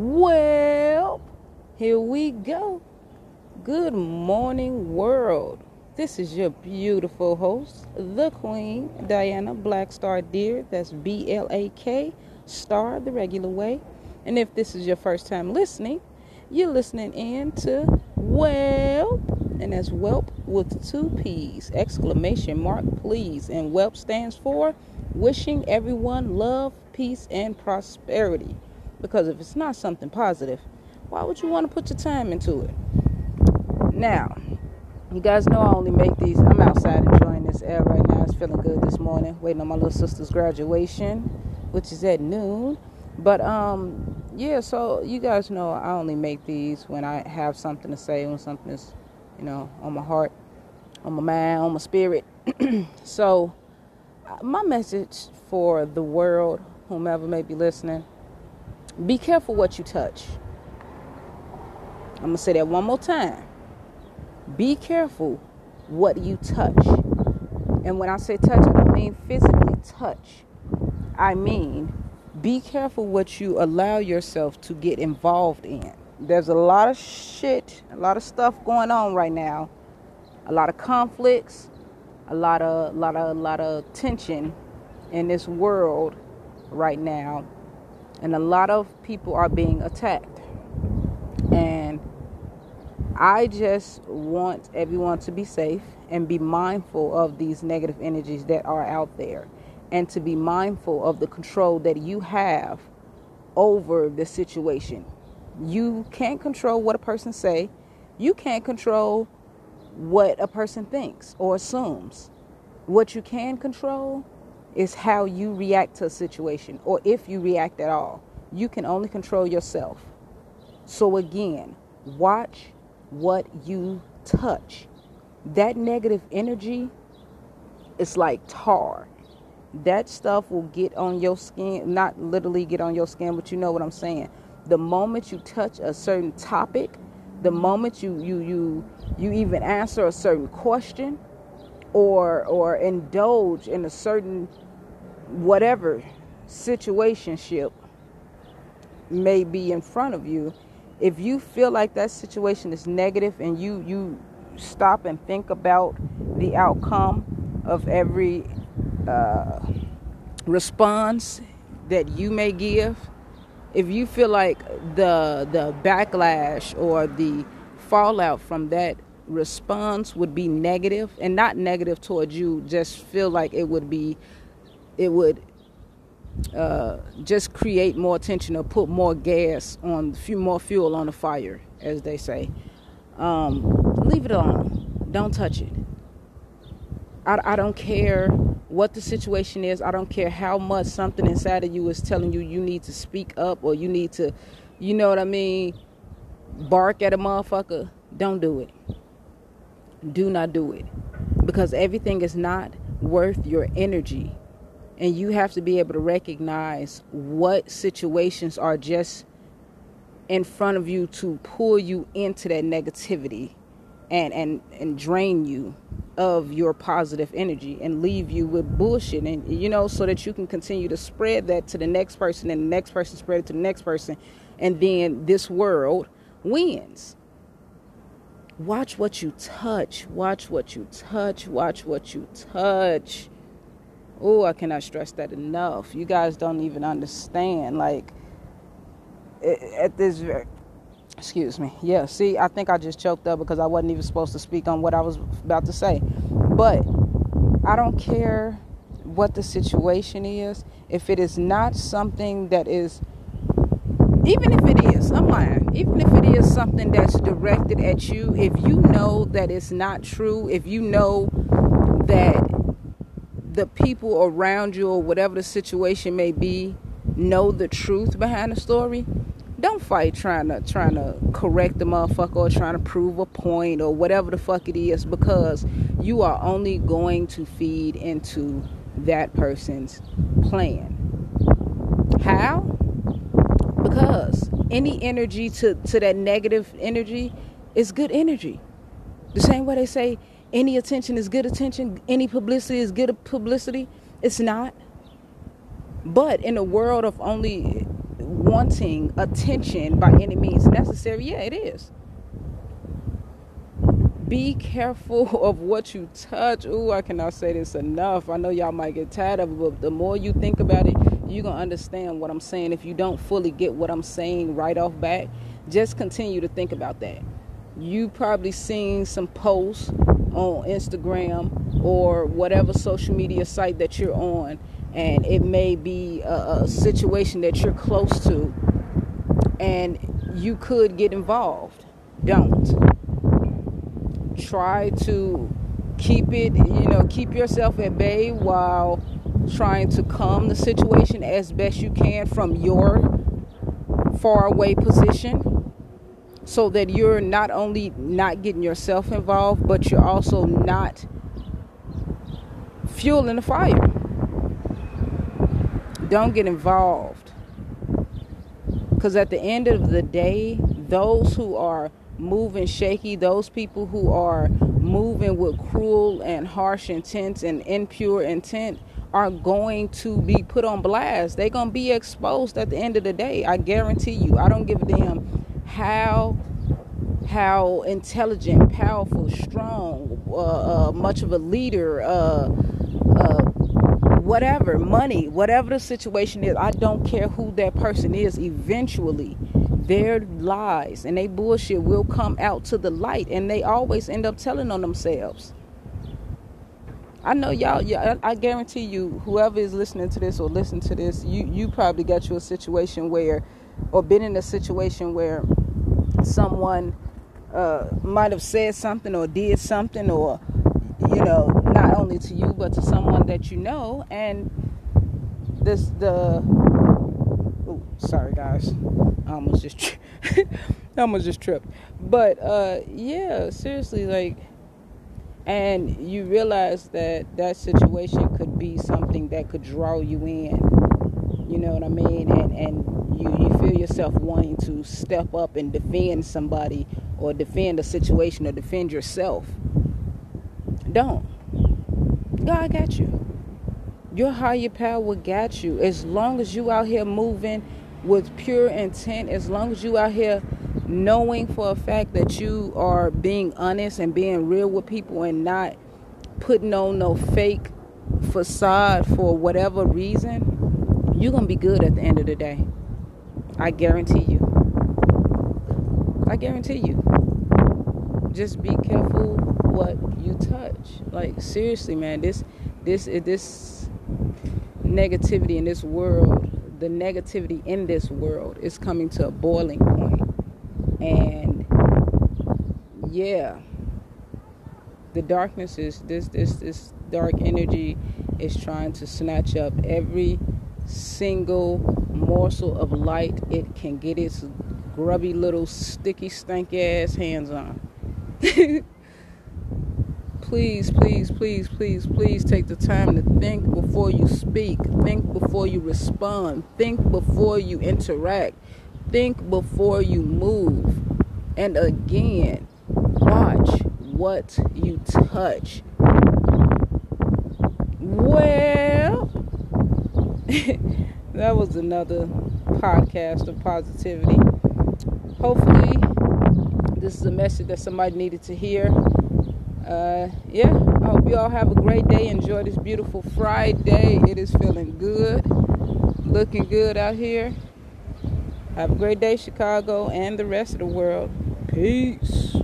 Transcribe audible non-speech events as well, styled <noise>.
Well, here we go. Good morning, world. This is your beautiful host, the Queen, Diana Blakstar Deer. That's B L A K, star the regular way. And if this is your first time listening, you're listening in to Whelp, and that's Whelp with two P's, exclamation mark, please. And Whelp stands for wishing everyone love, peace, and prosperity. Because if it's not something positive, why would you want to put your time into it? Now, you guys know I only make these. I'm outside enjoying this air right now. It's feeling good this morning, waiting on my little sister's graduation, which is at noon. But um, yeah. So you guys know I only make these when I have something to say, when something is, you know, on my heart, on my mind, on my spirit. <clears throat> so, uh, my message for the world, whomever may be listening be careful what you touch. I'm going to say that one more time. Be careful what you touch. And when I say touch, I don't mean physically touch. I mean, be careful what you allow yourself to get involved in. There's a lot of shit, a lot of stuff going on right now. A lot of conflicts, a lot of lot of a lot of tension in this world right now and a lot of people are being attacked. And I just want everyone to be safe and be mindful of these negative energies that are out there and to be mindful of the control that you have over the situation. You can't control what a person say. You can't control what a person thinks or assumes. What you can control is how you react to a situation or if you react at all. You can only control yourself. So, again, watch what you touch. That negative energy is like tar. That stuff will get on your skin, not literally get on your skin, but you know what I'm saying. The moment you touch a certain topic, the moment you you you you even answer a certain question or or indulge in a certain whatever situationship may be in front of you if you feel like that situation is negative and you you stop and think about the outcome of every uh, response that you may give if you feel like the the backlash or the fallout from that response would be negative and not negative towards you just feel like it would be it would uh, just create more tension or put more gas on, few more fuel on the fire, as they say. Um, leave it alone. Don't touch it. I, I don't care what the situation is. I don't care how much something inside of you is telling you you need to speak up or you need to, you know what I mean, bark at a motherfucker. Don't do it. Do not do it. Because everything is not worth your energy and you have to be able to recognize what situations are just in front of you to pull you into that negativity and and and drain you of your positive energy and leave you with bullshit. And you know so that you can continue to spread that to the next person and the next person spread it to the next person. And then this world wins. Watch what you touch. Watch what you touch. Watch what you touch Oh, I cannot stress that enough. You guys don't even understand. Like, at this excuse me. Yeah, see, I think I just choked up because I wasn't even supposed to speak on what I was about to say. But I don't care what the situation is. If it is not something that is, even if it is, I'm lying, even if it is something that's directed at you, if you know that it's not true, if you know that the people around you or whatever the situation may be know the truth behind the story, don't fight trying to trying to correct the motherfucker or trying to prove a point or whatever the fuck it is because you are only going to feed into that person's plan. How? Because any energy to, to that negative energy is good energy. The same way they say any attention is good attention, any publicity is good publicity. It's not. But in a world of only wanting attention by any means necessary. Yeah, it is. Be careful <laughs> of what you touch. Ooh, I cannot say this enough. I know y'all might get tired of it, but the more you think about it, you're going to understand what I'm saying. If you don't fully get what I'm saying right off back, just continue to think about that. You probably seen some posts on Instagram or whatever social media site that you're on, and it may be a, a situation that you're close to, and you could get involved. Don't. Try to keep it, you know, keep yourself at bay while trying to calm the situation as best you can from your far away position so that you're not only not getting yourself involved, but you're also not fueling the fire. Don't get involved. Because at the end of the day, those who are moving shaky, those people who are moving with cruel and harsh intent and impure intent, are going to be put on blast. They're going to be exposed at the end of the day. I guarantee you. I don't give a damn how how intelligent, powerful, strong, uh, uh, much of a leader, uh, uh, whatever, money, whatever the situation is. I don't care who that person is. Eventually, their lies and they bullshit will come out to the light, and they always end up telling on themselves. I know y'all. Yeah, I guarantee you, whoever is listening to this or listen to this, you you probably got you a situation where, or been in a situation where someone uh, might have said something or did something or you know not only to you but to someone that you know. And this the oh sorry guys. I almost just tri- <laughs> I almost just tripped. But uh yeah seriously like and you realize that that situation could be something that could draw you in. You know what I mean? And and you you feel yourself wanting to step up and defend somebody or defend a situation or defend yourself. Don't. God got you. Your higher power got you. As long as you out here moving with pure intent, as long as you out here knowing for a fact that you are being honest and being real with people and not putting on no fake facade for whatever reason, you're going to be good at the end of the day. I guarantee you. I guarantee you. Just be careful what you touch. Like seriously, man, this this eh, this negativity in this world, the negativity in this world is coming to a boiling point. And yeah, the darkness is this this this dark energy is trying to snatch up every single morsel of light it can get its grubby little sticky stank ass hands on. <laughs> please, please, please, please, please take the time to think before you speak. Think before you respond. Think before you interact. Think before you move. And again, watch what you touch. Well, <laughs> that was another podcast of positivity hopefully this is a message that somebody needed to hear. Uh, yeah, I hope you all have a great day. Enjoy this beautiful Friday. It is feeling good, looking good out here. Have a great day, Chicago, and the rest of the world. Peace.